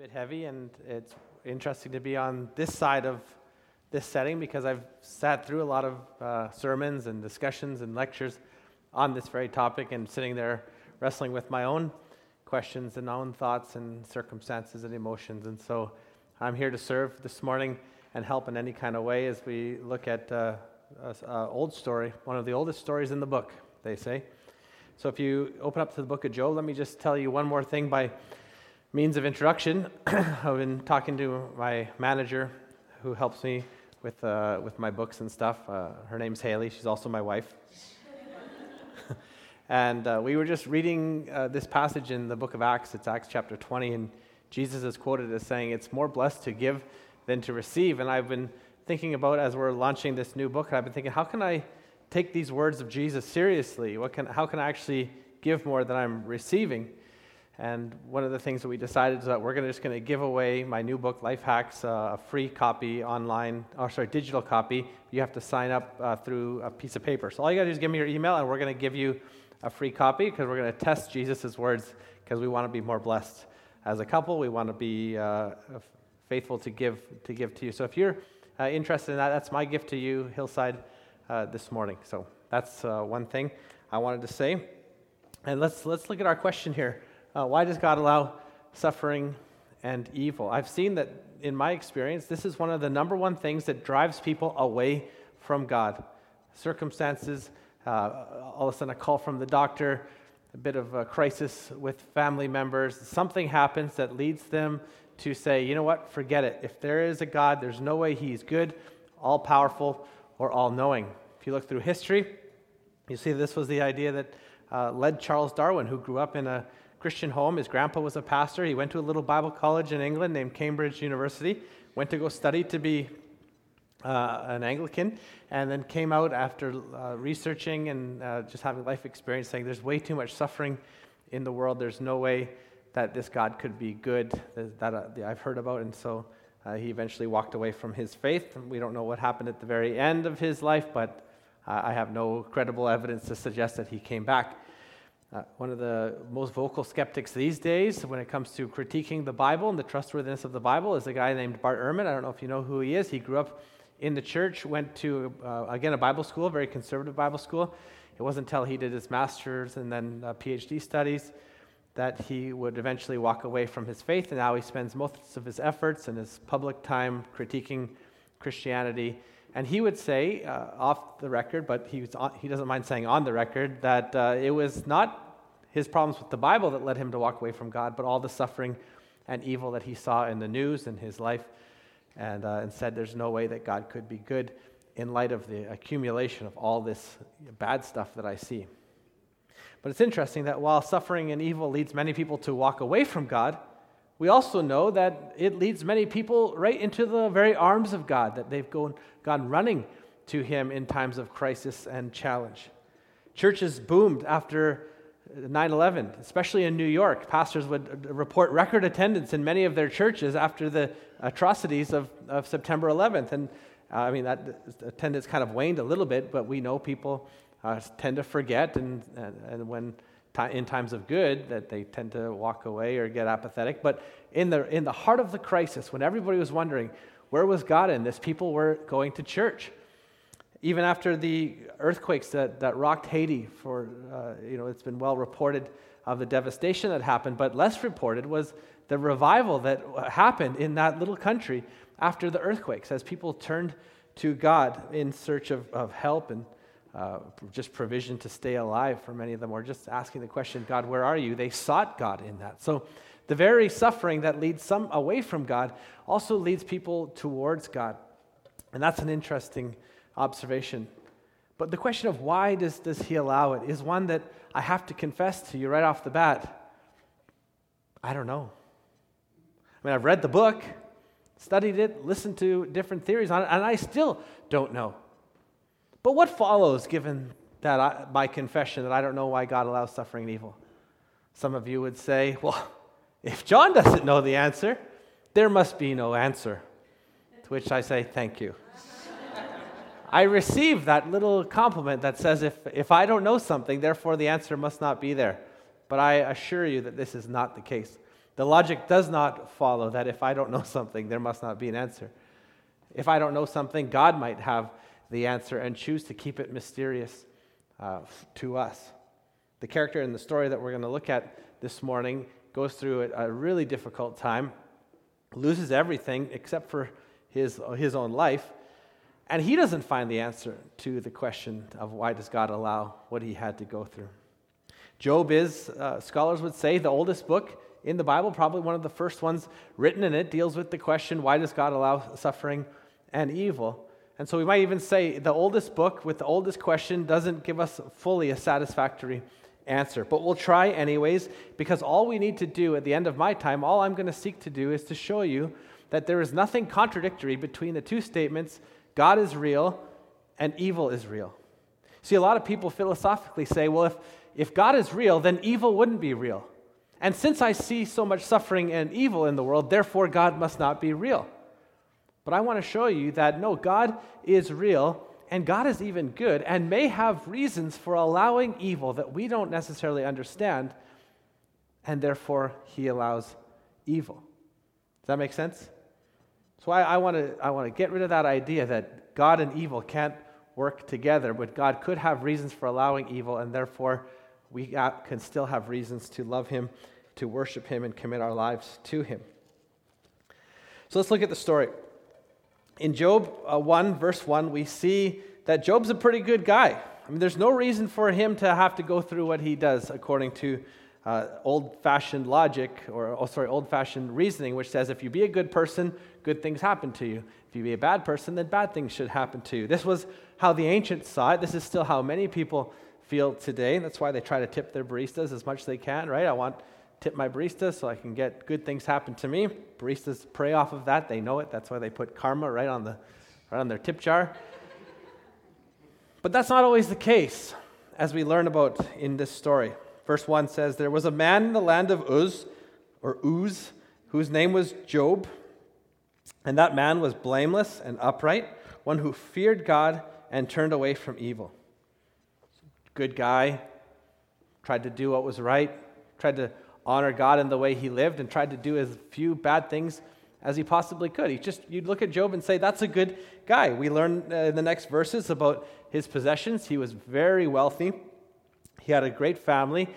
bit heavy, and it's interesting to be on this side of this setting because I've sat through a lot of uh, sermons and discussions and lectures on this very topic and sitting there wrestling with my own questions and own thoughts and circumstances and emotions. And so I'm here to serve this morning and help in any kind of way as we look at uh, an old story, one of the oldest stories in the book, they say. So if you open up to the book of Job, let me just tell you one more thing by means of introduction, I've been talking to my manager who helps me with, uh, with my books and stuff. Uh, her name's Haley. She's also my wife. and uh, we were just reading uh, this passage in the book of Acts. It's Acts chapter 20, and Jesus is quoted as saying, It's more blessed to give than to receive. And I've been thinking about as we're launching this new book, I've been thinking, how can I take these words of Jesus seriously? What can, how can I actually give more than I'm receiving? And one of the things that we decided is that we're gonna, just going to give away my new book, Life Hacks, uh, a free copy online, or sorry, digital copy. You have to sign up uh, through a piece of paper. So all you got to do is give me your email, and we're going to give you a free copy because we're going to test Jesus' words because we want to be more blessed as a couple. We want to be uh, faithful to give to give to you. So if you're uh, interested in that, that's my gift to you, Hillside, uh, this morning. So that's uh, one thing I wanted to say. And let's let's look at our question here. Uh, why does God allow suffering and evil? I've seen that in my experience, this is one of the number one things that drives people away from God. Circumstances, uh, all of a sudden, a call from the doctor, a bit of a crisis with family members, something happens that leads them to say, you know what, forget it. If there is a God, there's no way he's good, all powerful, or all knowing. If you look through history, you see this was the idea that uh, led Charles Darwin, who grew up in a Christian home. His grandpa was a pastor. He went to a little Bible college in England named Cambridge University, went to go study to be uh, an Anglican, and then came out after uh, researching and uh, just having life experience saying there's way too much suffering in the world. There's no way that this God could be good that, uh, I've heard about. And so uh, he eventually walked away from his faith. We don't know what happened at the very end of his life, but uh, I have no credible evidence to suggest that he came back. Uh, one of the most vocal skeptics these days when it comes to critiquing the Bible and the trustworthiness of the Bible is a guy named Bart Ehrman. I don't know if you know who he is. He grew up in the church, went to, uh, again, a Bible school, a very conservative Bible school. It wasn't until he did his master's and then uh, PhD studies that he would eventually walk away from his faith. And now he spends most of his efforts and his public time critiquing Christianity and he would say, uh, off the record, but he, on, he doesn't mind saying on the record, that uh, it was not his problems with the Bible that led him to walk away from God, but all the suffering and evil that he saw in the news in his life, and, uh, and said there's no way that God could be good in light of the accumulation of all this bad stuff that I see. But it's interesting that while suffering and evil leads many people to walk away from God, we also know that it leads many people right into the very arms of God, that they've gone, gone running to Him in times of crisis and challenge. Churches boomed after 9 11, especially in New York. Pastors would report record attendance in many of their churches after the atrocities of, of September 11th. And uh, I mean, that attendance kind of waned a little bit, but we know people uh, tend to forget, and, and, and when in times of good that they tend to walk away or get apathetic. But in the, in the heart of the crisis, when everybody was wondering, where was God in this? People were going to church. Even after the earthquakes that, that rocked Haiti, for, uh, you know, it's been well reported of the devastation that happened, but less reported was the revival that happened in that little country after the earthquakes as people turned to God in search of, of help and uh, just provision to stay alive for many of them, or just asking the question, God, where are you? They sought God in that. So the very suffering that leads some away from God also leads people towards God. And that's an interesting observation. But the question of why does, does he allow it is one that I have to confess to you right off the bat. I don't know. I mean, I've read the book, studied it, listened to different theories on it, and I still don't know. But what follows, given that I, my confession that I don't know why God allows suffering and evil? Some of you would say, well, if Jon doesn't know the answer, there must be no answer. To which I say, thank you. I receive that little compliment that says, if, if I don't know something, therefore the answer must not be there. But I assure you that this is not the case. The logic does not follow that if I don't know something, there must not be an answer. If I don't know something, God might have the answer and choose to keep it mysterious uh, to us. The character in the story that we're going to look at this morning goes through a, really difficult time, loses everything except for his, his own life, and he doesn't find the answer to the question of why does God allow what he had to go through. Job is, uh, scholars would say, the oldest book in the Bible, probably one of the first ones written, and it deals with the question why does God allow suffering and evil? And so we might even say the oldest book with the oldest question doesn't give us fully a satisfactory answer. But we'll try anyways, because all we need to do at the end of my time, all I'm going to seek to do is to show you that there is nothing contradictory between the two statements God is real and evil is real. See, a lot of people philosophically say, well, if, if God is real, then evil wouldn't be real. And since I see so much suffering and evil in the world, therefore God must not be real. But I want to show you that no, God is real and God is even good and may have reasons for allowing evil that we don't necessarily understand, and therefore he allows evil. Does that make sense? So I, I want to I want to get rid of that idea that God and evil can't work together, but God could have reasons for allowing evil, and therefore we can still have reasons to love him, to worship him, and commit our lives to him. So let's look at the story in Job uh, 1, verse 1, we see that Job's a pretty good guy. I mean, there's no reason for him to have to go through what he does according to uh, old fashioned logic, or oh, sorry, old fashioned reasoning, which says if you be a good person, good things happen to you. If you be a bad person, then bad things should happen to you. This was how the ancients saw it. This is still how many people feel today. That's why they try to tip their baristas as much as they can, right? I want tip my barista so I can get good things happen to me. Baristas prey off of that. They know it. That's why they put karma right on, the, right on their tip jar. But that's not always the case, as we learn about in this story. Verse 1 says, There was a man in the land of Uz, or Uz, whose name was Job. And that man was blameless and upright, one who feared God and turned away from evil. Good guy, tried to do what was right, tried to honor God in the way he lived and tried to do as few bad things as he possibly could. He just you'd look at Job and say that's a good guy. We learn uh, in the next verses about his possessions. He was very wealthy. He had a great family,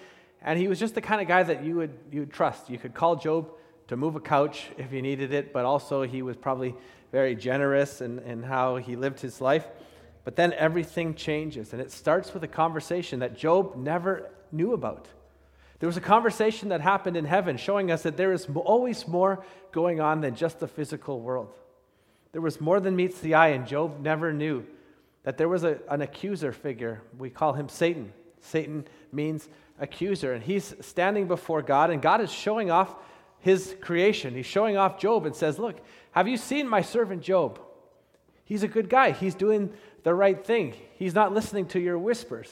and he was just the kind of guy that you would you would trust. You could call Job to move a couch if you needed it, but also he was probably very generous in, in how he lived his life. But then everything changes, and it starts with a conversation that Job never knew about. There was a conversation that happened in heaven showing us that there is always more going on than just the physical world. There was more than meets the eye, and Job never knew that there was a, an accuser figure. We call him Satan. Satan means accuser, and he's standing before God, and God is showing off his creation. He's showing off Job and says, Look, have you seen my servant Job? He's a good guy. He's doing the right thing. He's not listening to your whispers.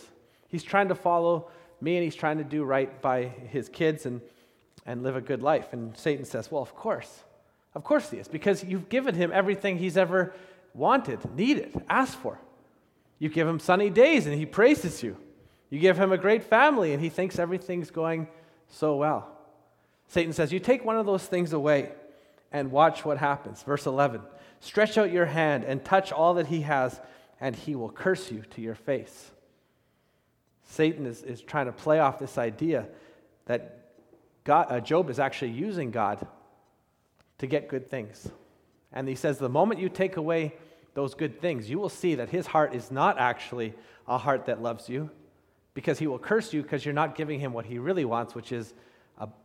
He's trying to follow me and he's trying to do right by his kids and, and live a good life. And Satan says, Well, of course. Of course he is, because you've given him everything he's ever wanted, needed, asked for. You give him sunny days and he praises you. You give him a great family and he thinks everything's going so well. Satan says, You take one of those things away and watch what happens. Verse 11 Stretch out your hand and touch all that he has, and he will curse you to your face. Satan is, is trying to play off this idea that God, uh, Job is actually using God to get good things. And he says, the moment you take away those good things, you will see that his heart is not actually a heart that loves you because he will curse you because you're not giving him what he really wants, which is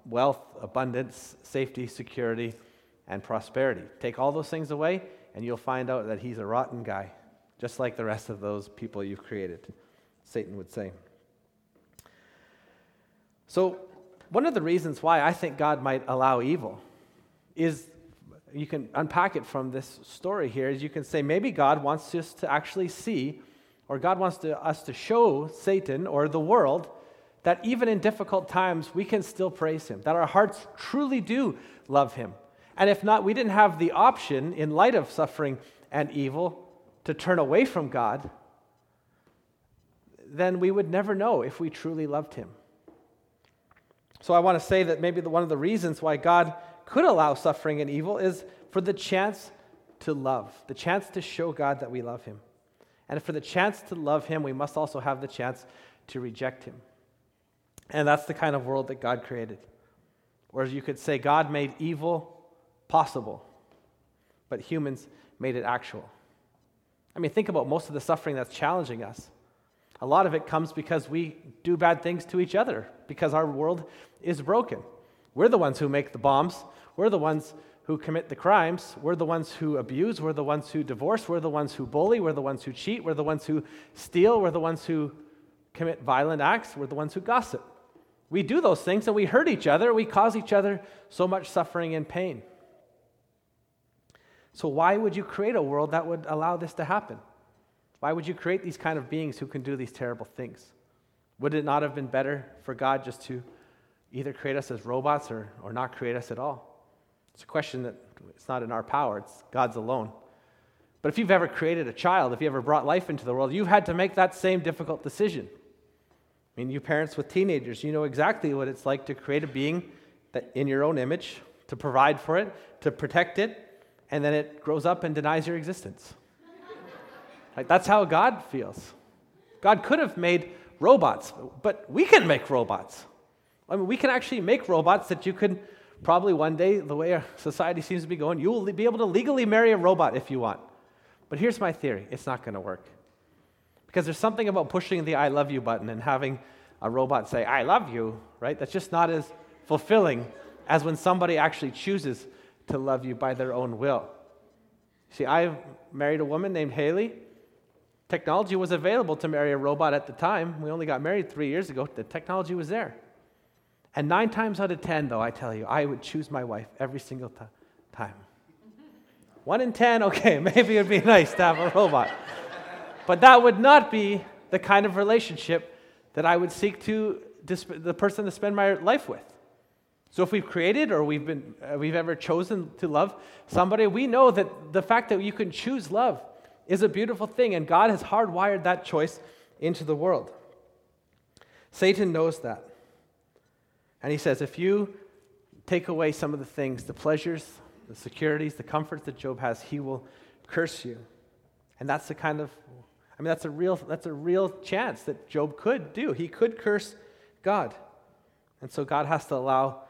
wealth, abundance, safety, security, and prosperity. Take all those things away, and you'll find out that he's a rotten guy, just like the rest of those people you've created, Satan would say. So, one of the reasons why I think God might allow evil is you can unpack it from this story here is you can say maybe God wants us to actually see or God wants to, us to show Satan or the world that even in difficult times we can still praise him, that our hearts truly do love him. And if not, we didn't have the option in light of suffering and evil to turn away from God, then we would never know if we truly loved him. So I want to say that maybe the, one of the reasons why God could allow suffering and evil is for the chance to love, the chance to show God that we love Him. And for the chance to love Him, we must also have the chance to reject Him. And that's the kind of world that God created. Whereas you could say God made evil possible, but humans made it actual. I mean, think about most of the suffering that's challenging us. A lot of it comes because we do bad things to each other, because our world is broken. We're the ones who make the bombs, we're the ones who commit the crimes, we're the ones who abuse, we're the ones who divorce, we're the ones who bully, we're the ones who cheat, we're the ones who steal, we're the ones who commit violent acts, we're the ones who gossip. We do those things and we hurt each other, we cause each other so much suffering and pain. So, why would you create a world that would allow this to happen? Why would you create these kind of beings who can do these terrible things? Would it not have been better for God just to either create us as robots or, or not create us at all? It's a question that it's not in our power, it's God's alone. But if you've ever created a child, if you ever brought life into the world, you've had to make that same difficult decision. I mean, you parents with teenagers, you know exactly what it's like to create a being that in your own image, to provide for it, to protect it, and then it grows up and denies your existence. Like that's how God feels. God could have made robots, but we can make robots. I mean, we can actually make robots that you could probably one day, the way our society seems to be going, you will be able to legally marry a robot if you want. But here's my theory it's not going to work. Because there's something about pushing the I love you button and having a robot say, I love you, right? That's just not as fulfilling as when somebody actually chooses to love you by their own will. See, I married a woman named Haley. Technology was available to marry a robot at the time. We only got married three years ago. The technology was there. And nine times out of ten, though, I tell you, I would choose my wife every single t- time. One in ten, okay, maybe it'd be nice to have a robot. But that would not be the kind of relationship that I would seek to, the person to spend my life with. So if we've created or we've, been, uh, we've ever chosen to love somebody, we know that the fact that you can choose love is a beautiful thing, and God has hardwired that choice into the world. Satan knows that. And he says, if you take away some of the things, the pleasures, the securities, the comforts that Job has, he will curse you. And that's the kind of, I mean, that's a real, that's a real chance that Job could do. He could curse God. And so God has to allow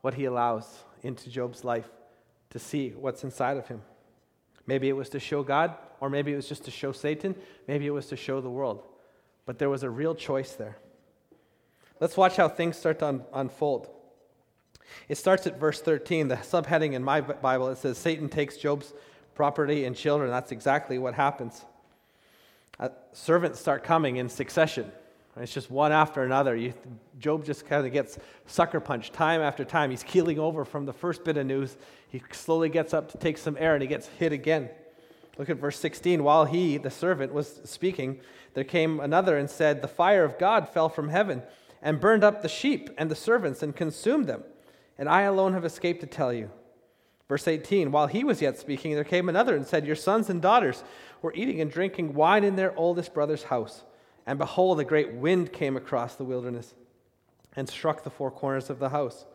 what he allows into Job's life to see what's inside of him. Maybe it was to show God, or maybe it was just to show Satan, maybe it was to show the world. But there was a real choice there. Let's watch how things start to un- unfold. It starts at verse 13. The subheading in my Bible it says Satan takes Job's property and children. That's exactly what happens. Uh, servants start coming in succession. It's just one after another. You, Job just kind of gets sucker punched time after time. He's keeling over from the first bit of news. He slowly gets up to take some air and he gets hit again. Look at verse 16. While he, the servant, was speaking, there came another and said, The fire of God fell from heaven and burned up the sheep and the servants and consumed them. And I alone have escaped to tell you. Verse 18 While he was yet speaking, there came another and said, Your sons and daughters were eating and drinking wine in their oldest brother's house. And behold, a great wind came across the wilderness and struck the four corners of the house.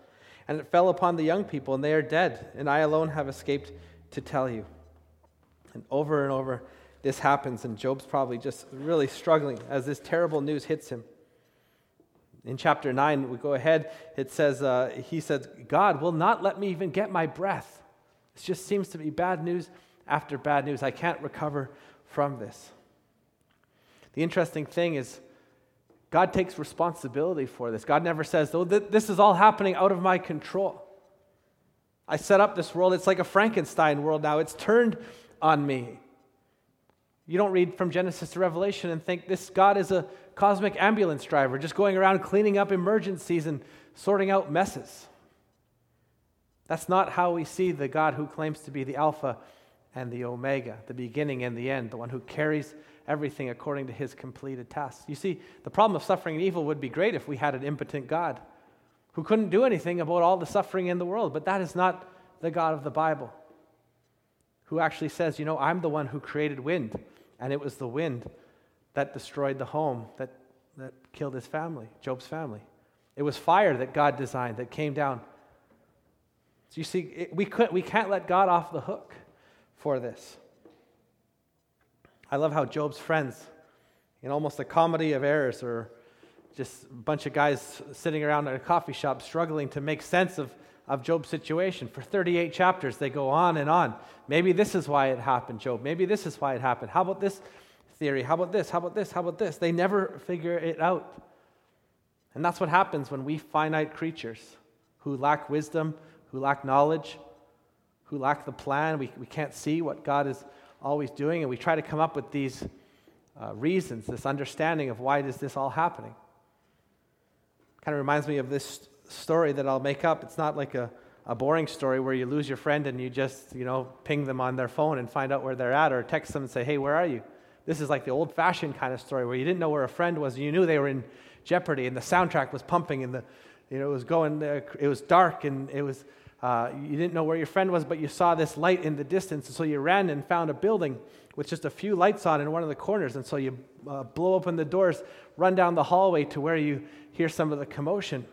And it fell upon the young people, and they are dead, and I alone have escaped to tell you. And over and over, this happens, and Job's probably just really struggling as this terrible news hits him. In chapter 9, we go ahead, it says, uh, He says, God will not let me even get my breath. It just seems to be bad news after bad news. I can't recover from this. The interesting thing is, God takes responsibility for this. God never says, oh, this is all happening out of my control. I set up this world. It's like a Frankenstein world now. It's turned on me. You don't read from Genesis to Revelation and think this God is a cosmic ambulance driver just going around cleaning up emergencies and sorting out messes. That's not how we see the God who claims to be the Alpha and the Omega, the beginning and the end, the one who carries everything according to his completed task. You see, the problem of suffering and evil would be great if we had an impotent God who couldn't do anything about all the suffering in the world, but that is not the God of the Bible, who actually says, You know, I'm the one who created wind, and it was the wind that destroyed the home, that, that killed his family, Job's family. It was fire that God designed that came down. So you see, it, we, could, we can't let God off the hook for this. I love how Job's friends, in almost a comedy of errors, or just a bunch of guys sitting around at a coffee shop struggling to make sense of, of Job's situation. For 38 chapters, they go on and on. Maybe this is why it happened, Job. Maybe this is why it happened. How about this theory? How about this? How about this? How about this? They never figure it out. And that's what happens when we finite creatures who lack wisdom, who lack knowledge, who lack the plan, we, we can't see what God is always doing, and we try to come up with these uh, reasons, this understanding of why is this all happening. Kind of reminds me of this story that I'll make up. It's not like a, a boring story where you lose your friend and you just, you know, ping them on their phone and find out where they're at or text them and say, hey, where are you? This is like the old fashioned kind of story where you didn't know where a friend was you knew they were in jeopardy and the soundtrack was pumping and the, you know, it was going, uh, it was dark and it was, uh, you didn't know where your friend was, but you saw this light in the distance. And so you ran and found a building with just a few lights on in one of the corners. And so you uh, blow open the doors, run down the hallway to where you hear some of the commotion.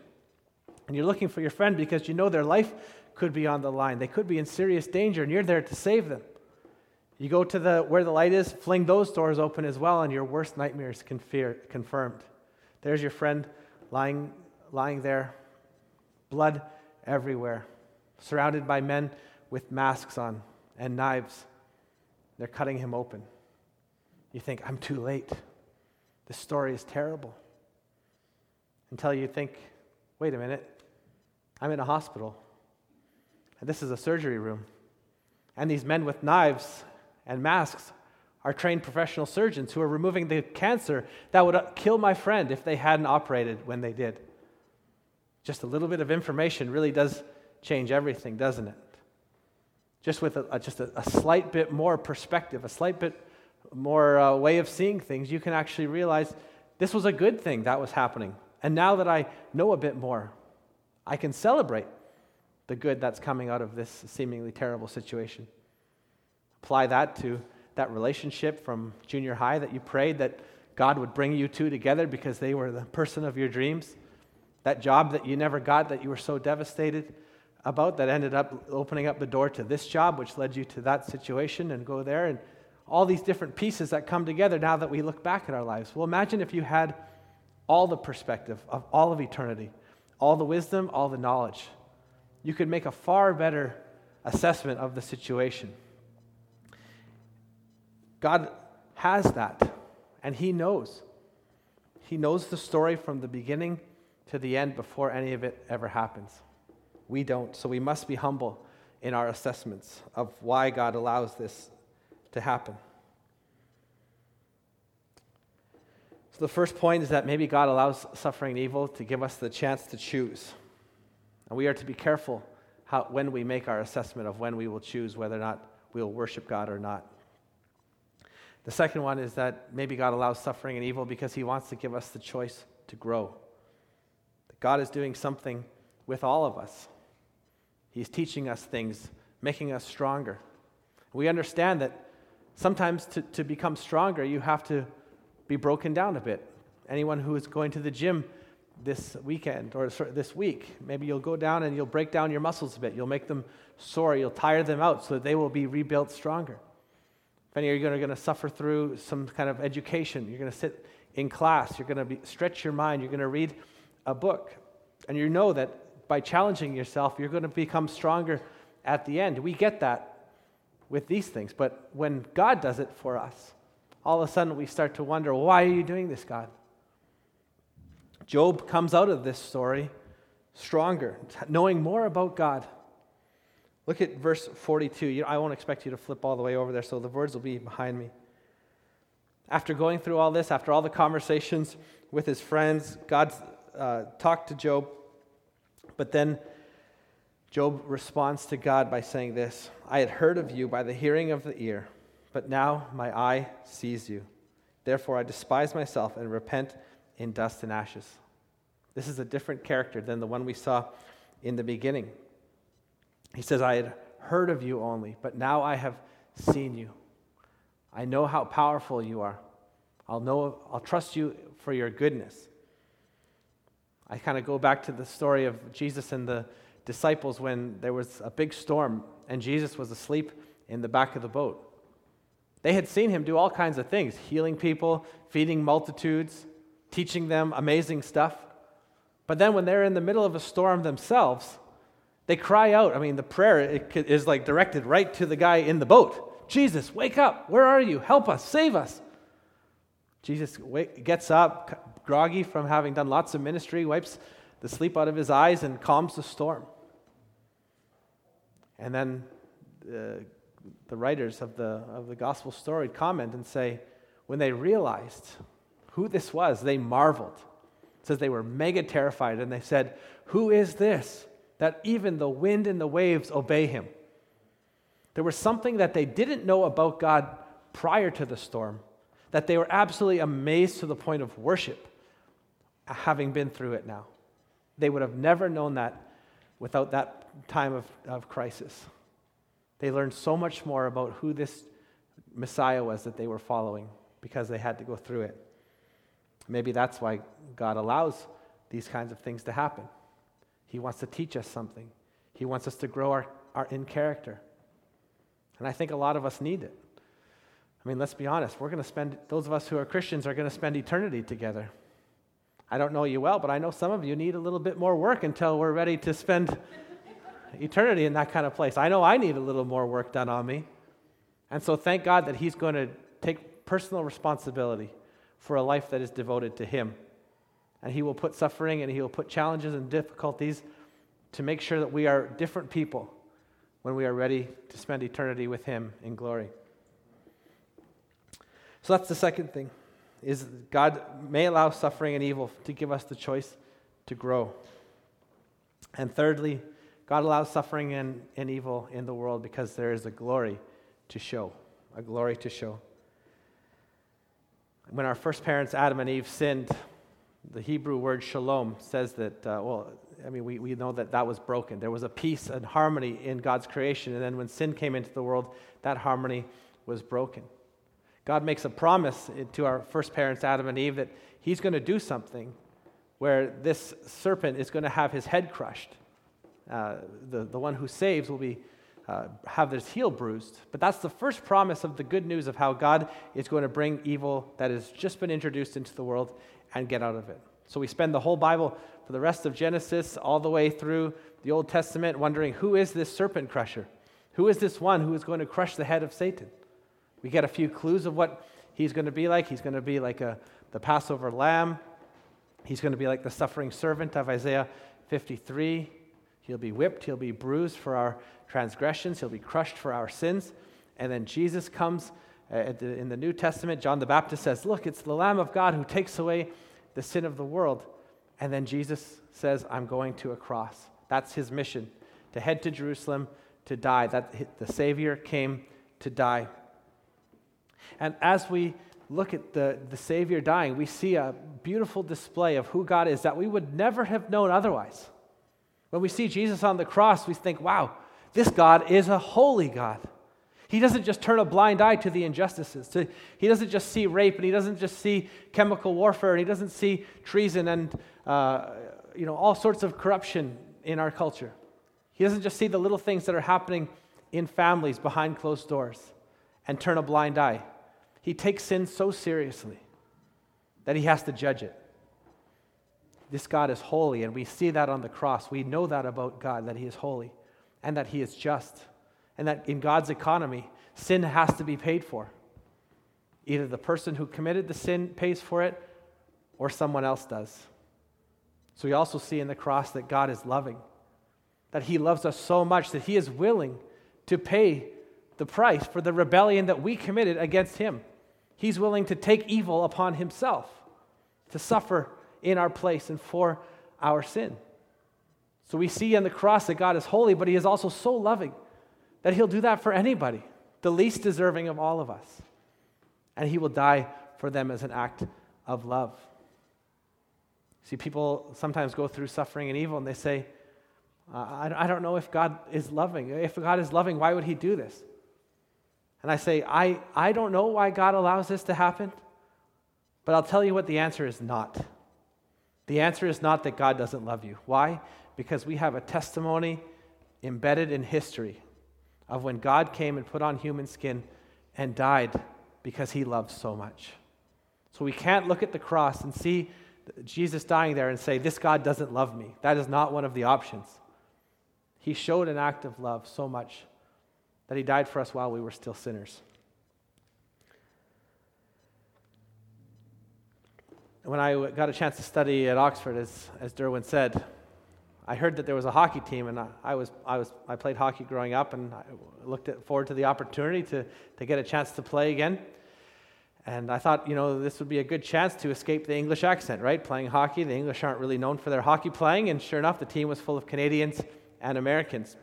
And you're looking for your friend because you know their life could be on the line. They could be in serious danger, and you're there to save them. You go to the where the light is, fling those doors open as well, and your worst nightmares confirmed. There's your friend lying, lying there, blood everywhere surrounded by men with masks on and knives. They're cutting him open. You think, I'm too late. This story is terrible. Until you think, wait a minute, I'm in a hospital. And this is a surgery room. And these men with knives and masks are trained professional surgeons who are removing the cancer that would kill my friend if they hadn't operated when they did. Just a little bit of information really does change everything, doesn't it? Just with a, just a, a, slight bit more perspective, a slight bit more uh, way of seeing things, you can actually realize this was a good thing that was happening. And now that I know a bit more, I can celebrate the good that's coming out of this seemingly terrible situation. Apply that to that relationship from junior high that you prayed that God would bring you two together because they were the person of your dreams. That job that you never got that you were so devastated about that ended up opening up the door to this job, which led you to that situation and go there. And all these different pieces that come together now that we look back at our lives. Well, imagine if you had all the perspective of all of eternity, all the wisdom, all the knowledge. You could make a far better assessment of the situation. God has that, and He knows. He knows the story from the beginning to the end before any of it ever happens. We don't. So we must be humble in our assessments of why God allows this to happen. So the first point is that maybe God allows suffering and evil to give us the chance to choose. And we are to be careful how, when we make our assessment of when we will choose whether or not we will worship God or not. The second one is that maybe God allows suffering and evil because he wants to give us the choice to grow. That God is doing something with all of us. He's teaching us things, making us stronger. We understand that sometimes to, to become stronger, you have to be broken down a bit. Anyone who is going to the gym this weekend or this week, maybe you'll go down and you'll break down your muscles a bit. You'll make them sore. You'll tire them out so that they will be rebuilt stronger. If any of you are going to suffer through some kind of education, you're going to sit in class, you're going to stretch your mind, you're going to read a book, and you know that by challenging yourself, you're going to become stronger at the end. We get that with these things. But when God does it for us, all of a sudden we start to wonder, why are you doing this, God? Job comes out of this story stronger, knowing more about God. Look at verse 42. I won't expect you to flip all the way over there, so the words will be behind me. After going through all this, after all the conversations with his friends, God uh, talked to Job but then Job responds to God by saying this I had heard of you by the hearing of the ear, but now my eye sees you. Therefore I despise myself and repent in dust and ashes. This is a different character than the one we saw in the beginning. He says, I had heard of you only, but now I have seen you. I know how powerful you are. I'll know I'll trust you for your goodness. I kind of go back to the story of Jesus and the disciples when there was a big storm and Jesus was asleep in the back of the boat. They had seen him do all kinds of things healing people, feeding multitudes, teaching them amazing stuff. But then when they're in the middle of a storm themselves, they cry out. I mean, the prayer is like directed right to the guy in the boat Jesus, wake up. Where are you? Help us. Save us. Jesus gets up, groggy from having done lots of ministry, wipes the sleep out of his eyes, and calms the storm. And then uh, the writers of the, of the gospel story comment and say, when they realized who this was, they marveled. It says they were mega terrified and they said, Who is this that even the wind and the waves obey him? There was something that they didn't know about God prior to the storm, that they were absolutely amazed to the point of worship, having been through it now. They would have never known that without that time of, of crisis. They learned so much more about who this Messiah was that they were following because they had to go through it. Maybe that's why God allows these kinds of things to happen. He wants to teach us something, He wants us to grow our, our, in character. And I think a lot of us need it. I mean, let's be honest. We're going to spend, those of us who are Christians are going to spend eternity together. I don't know you well, but I know some of you need a little bit more work until we're ready to spend eternity in that kind of place. I know I need a little more work done on me. And so thank God that He's going to take personal responsibility for a life that is devoted to Him. And He will put suffering and He will put challenges and difficulties to make sure that we are different people when we are ready to spend eternity with Him in glory. So that's the second thing is God may allow suffering and evil to give us the choice to grow. And thirdly, God allows suffering and, and evil in the world because there is a glory to show, a glory to show. When our first parents, Adam and Eve, sinned, the Hebrew word shalom says that, uh, well, I mean, we, we know that that was broken. There was a peace and harmony in God's creation. And then when sin came into the world, that harmony was broken. God makes a promise to our first parents, Adam and Eve, that He's going to do something where this serpent is going to have his head crushed. Uh, the, the one who saves will be, uh, have his heel bruised. But that's the first promise of the good news of how God is going to bring evil that has just been introduced into the world and get out of it. So we spend the whole Bible for the rest of Genesis all the way through the Old Testament wondering who is this serpent crusher? Who is this one who is going to crush the head of Satan? We get a few clues of what he's going to be like. He's going to be like a, the Passover lamb. He's going to be like the suffering servant of Isaiah 53. He'll be whipped, he'll be bruised for our transgressions, he'll be crushed for our sins. And then Jesus comes uh, in the New Testament. John the Baptist says, Look, it's the Lamb of God who takes away the sin of the world. And then Jesus says, I'm going to a cross. That's his mission to head to Jerusalem to die. That the Savior came to die. And as we look at the, the Savior dying, we see a beautiful display of who God is that we would never have known otherwise. When we see Jesus on the cross, we think, wow, this God is a holy God. He doesn't just turn a blind eye to the injustices. To, he doesn't just see rape, and he doesn't just see chemical warfare, and he doesn't see treason and uh, you know, all sorts of corruption in our culture. He doesn't just see the little things that are happening in families behind closed doors and turn a blind eye. He takes sin so seriously that he has to judge it. This God is holy, and we see that on the cross. We know that about God, that He is holy and that He is just, and that in God's economy, sin has to be paid for. Either the person who committed the sin pays for it, or someone else does. So we also see in the cross that God is loving, that He loves us so much that He is willing to pay the price for the rebellion that we committed against Him. He's willing to take evil upon Himself, to suffer in our place and for our sin. So we see on the cross that God is holy, but He is also so loving that He'll do that for anybody, the least deserving of all of us. And He will die for them as an act of love. See, people sometimes go through suffering and evil and they say, uh, I don't know if God is loving. If God is loving, why would He do this? And I say, I, I don't know why God allows this to happen, but I'll tell you what the answer is not. The answer is not that God doesn't love you. Why? Because we have a testimony embedded in history of when God came and put on human skin and died because he loved so much. So we can't look at the cross and see Jesus dying there and say, This God doesn't love me. That is not one of the options. He showed an act of love so much that he died for us while we were still sinners. When I got a chance to study at Oxford, as, as Derwin said, I heard that there was a hockey team, and I, I, was, I, was, I played hockey growing up, and I looked at, forward to the opportunity to, to get a chance to play again. And I thought, you know, this would be a good chance to escape the English accent, right? Playing hockey, the English aren't really known for their hockey playing, and sure enough, the team was full of Canadians and Americans.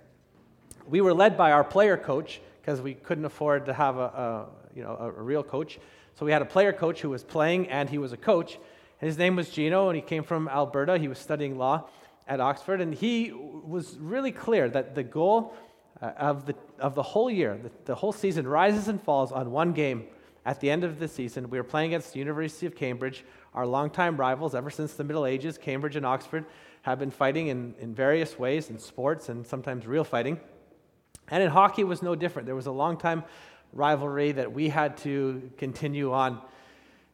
We were led by our player coach because we couldn't afford to have a, a you know, a, a real coach. So we had a player coach who was playing, and he was a coach. His name was Gino, and he came from Alberta. He was studying law at Oxford, and he was really clear that the goal uh, of, the, of the whole year, the, the whole season, rises and falls on one game at the end of the season. We were playing against the University of Cambridge, our longtime rivals ever since the Middle Ages. Cambridge and Oxford have been fighting in, in various ways in sports and sometimes real fighting. And in hockey it was no different. There was a long time rivalry that we had to continue on.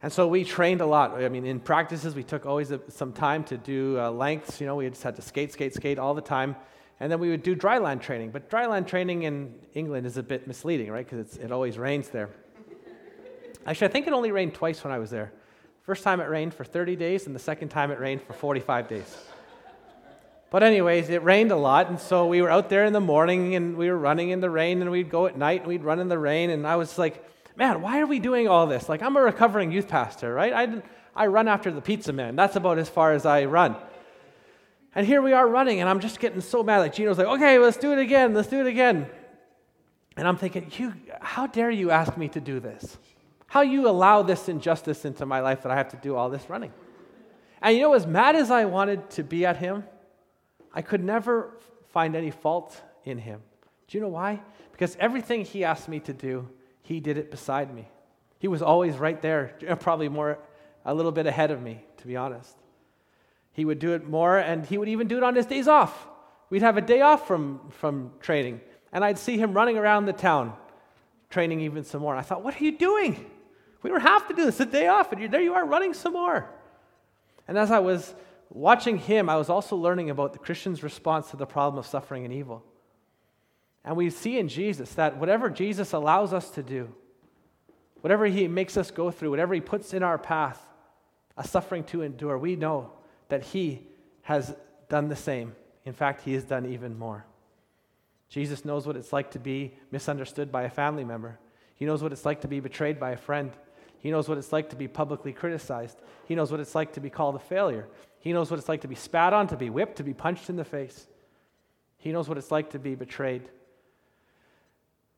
And so we trained a lot. I mean, in practices, we took always a, some time to do uh, lengths. You know, we just had to skate, skate, skate all the time. And then we would do dryland training. But dryland training in England is a bit misleading, right? Because it always rains there. Actually, I think it only rained twice when I was there. First time it rained for 30 days, and the second time it rained for 45 days. But, anyways, it rained a lot, and so we were out there in the morning and we were running in the rain, and we'd go at night and we'd run in the rain. And I was like, man, why are we doing all this? Like, I'm a recovering youth pastor, right? I, I run after the pizza man. That's about as far as I run. And here we are running, and I'm just getting so mad. Like, Gino's like, okay, let's do it again, let's do it again. And I'm thinking, you, how dare you ask me to do this? How you allow this injustice into my life that I have to do all this running? And you know, as mad as I wanted to be at him, I could never find any fault in him. Do you know why? Because everything he asked me to do, he did it beside me. He was always right there, probably more a little bit ahead of me, to be honest. He would do it more, and he would even do it on his days off. We'd have a day off from, from training, and I'd see him running around the town, training even some more. I thought, what are you doing? We don't have to do this. A day off, and there you are running some more. And as I was watching him, I was also learning about the Christian's response to the problem of suffering and evil. And we see in Jesus that whatever Jesus allows us to do, whatever he makes us go through, whatever he puts in our path, a suffering to endure, we know that he has done the same. In fact, he has done even more. Jesus knows what it's like to be misunderstood by a family member. He knows what it's like to be betrayed by a friend. He knows what it's like to be publicly criticized. He knows what it's like to be called a failure. He knows what it's like to be spat on, to be whipped, to be punched in the face. He knows what it's like to be betrayed.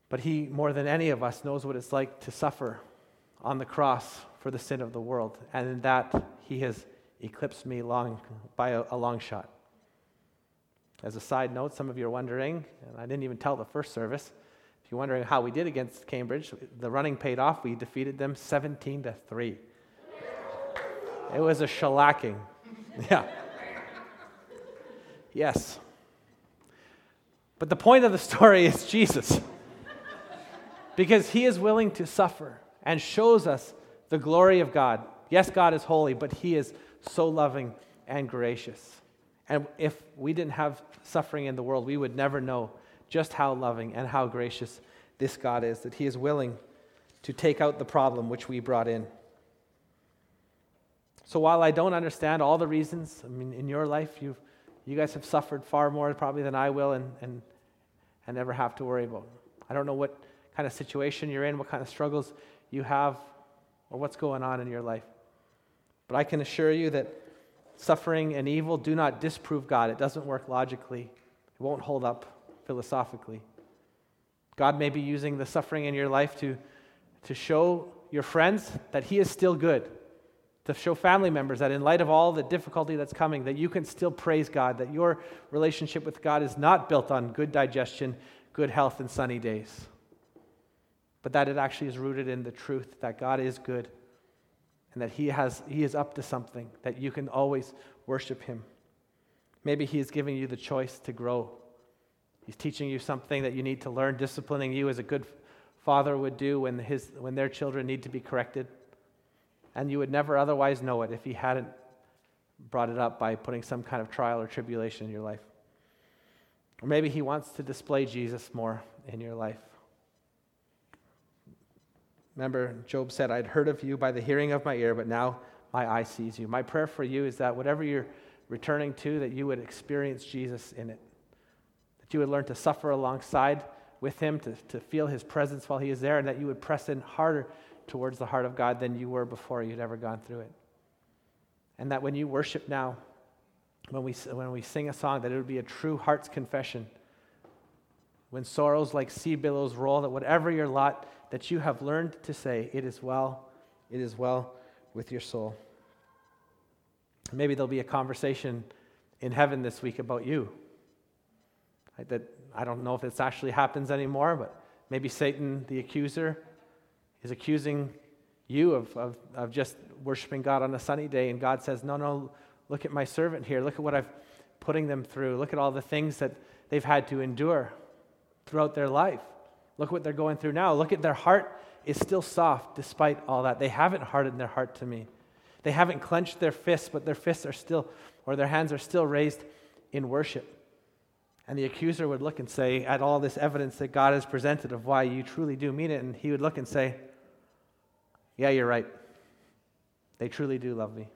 But he, more than any of us, knows what it's like to suffer on the cross for the sin of the world. And in that, he has eclipsed me long, by a, a long shot. As a side note, some of you are wondering, and I didn't even tell the first service, if you're wondering how we did against Cambridge, the running paid off. We defeated them 17 to 3. It was a shellacking. Yeah. Yes. But the point of the story is Jesus. because he is willing to suffer and shows us the glory of God. Yes, God is holy, but he is so loving and gracious. And if we didn't have suffering in the world, we would never know just how loving and how gracious this God is, that he is willing to take out the problem which we brought in. So while I don't understand all the reasons, I mean, in your life, you you guys have suffered far more probably than I will and, and, and never have to worry about. I don't know what kind of situation you're in, what kind of struggles you have, or what's going on in your life. But I can assure you that suffering and evil do not disprove God. It doesn't work logically, it won't hold up philosophically. God may be using the suffering in your life to, to show your friends that He is still good to show family members that in light of all the difficulty that's coming that you can still praise god that your relationship with god is not built on good digestion good health and sunny days but that it actually is rooted in the truth that god is good and that he has he is up to something that you can always worship Him. Maybe He is giving you the choice to grow. He's teaching you something that you need to learn, disciplining you as a good father would do when, his, when their children need to be corrected. And you would never otherwise know it if He hadn't brought it up by putting some kind of trial or tribulation in your life. Or maybe He wants to display Jesus more in your life. Remember, Job said, I'd heard of you by the hearing of my ear, but now my eye sees you. My prayer for you is that whatever you're returning to, that you would experience Jesus in it. That you would learn to suffer alongside with him, to, to feel his presence while he is there, and that you would press in harder towards the heart of God than you were before you'd ever gone through it. And that when you worship now, when we, when we sing a song, that it would be a true heart's confession. When sorrows like sea billows roll, that whatever your lot, that you have learned to say, It is well, it is well with your soul. Maybe there'll be a conversation in heaven this week about you. That I don't know if this actually happens anymore, but maybe Satan, the accuser, is accusing you of, of, of just worshiping God on a sunny day, and God says, No, no, look at my servant here. Look at what I've putting them through. Look at all the things that they've had to endure throughout their life. Look what they're going through now. Look at their heart is still soft despite all that. They haven't hardened their heart to me. They haven't clenched their fists, but their fists are still, or their hands are still raised in worship. And the accuser would look and say, at all this evidence that God has presented of why you truly do mean it, and he would look and say, Yeah, you're right. They truly do love me.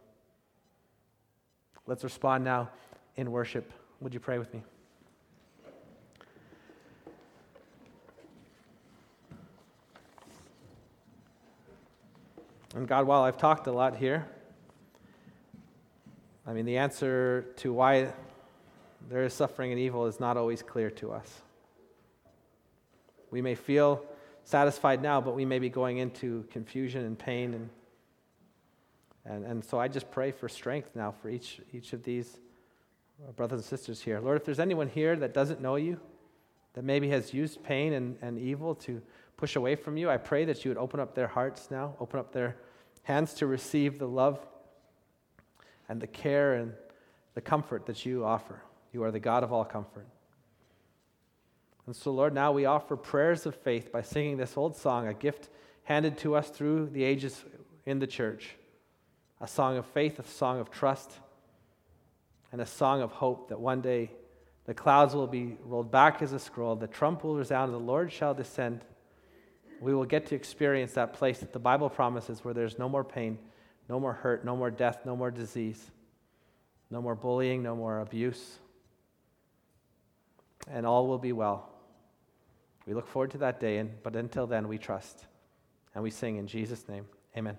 Let's respond now in worship. Would you pray with me? And God, while I've talked a lot here, I mean, the answer to why there is suffering and evil is not always clear to us. We may feel satisfied now, but we may be going into confusion and pain. And, and, and so I just pray for strength now for each, each of these uh, brothers and sisters here. Lord, if there's anyone here that doesn't know you, that maybe has used pain and, and evil to push away from you, I pray that you would open up their hearts now, open up their hands to receive the love and the care and the comfort that you offer. You are the God of all comfort. And so, Lord, now we offer prayers of faith by singing this old song, a gift handed to us through the ages in the church. A song of faith, a song of trust, and a song of hope that one day the clouds will be rolled back as a scroll, the trump will resound, and the Lord shall descend. We will get to experience that place that the Bible promises where there's no more pain, no more hurt, no more death, no more disease, no more bullying, no more abuse, and all will be well. We look forward to that day, but until then, we trust and we sing in Jesus' name. Amen.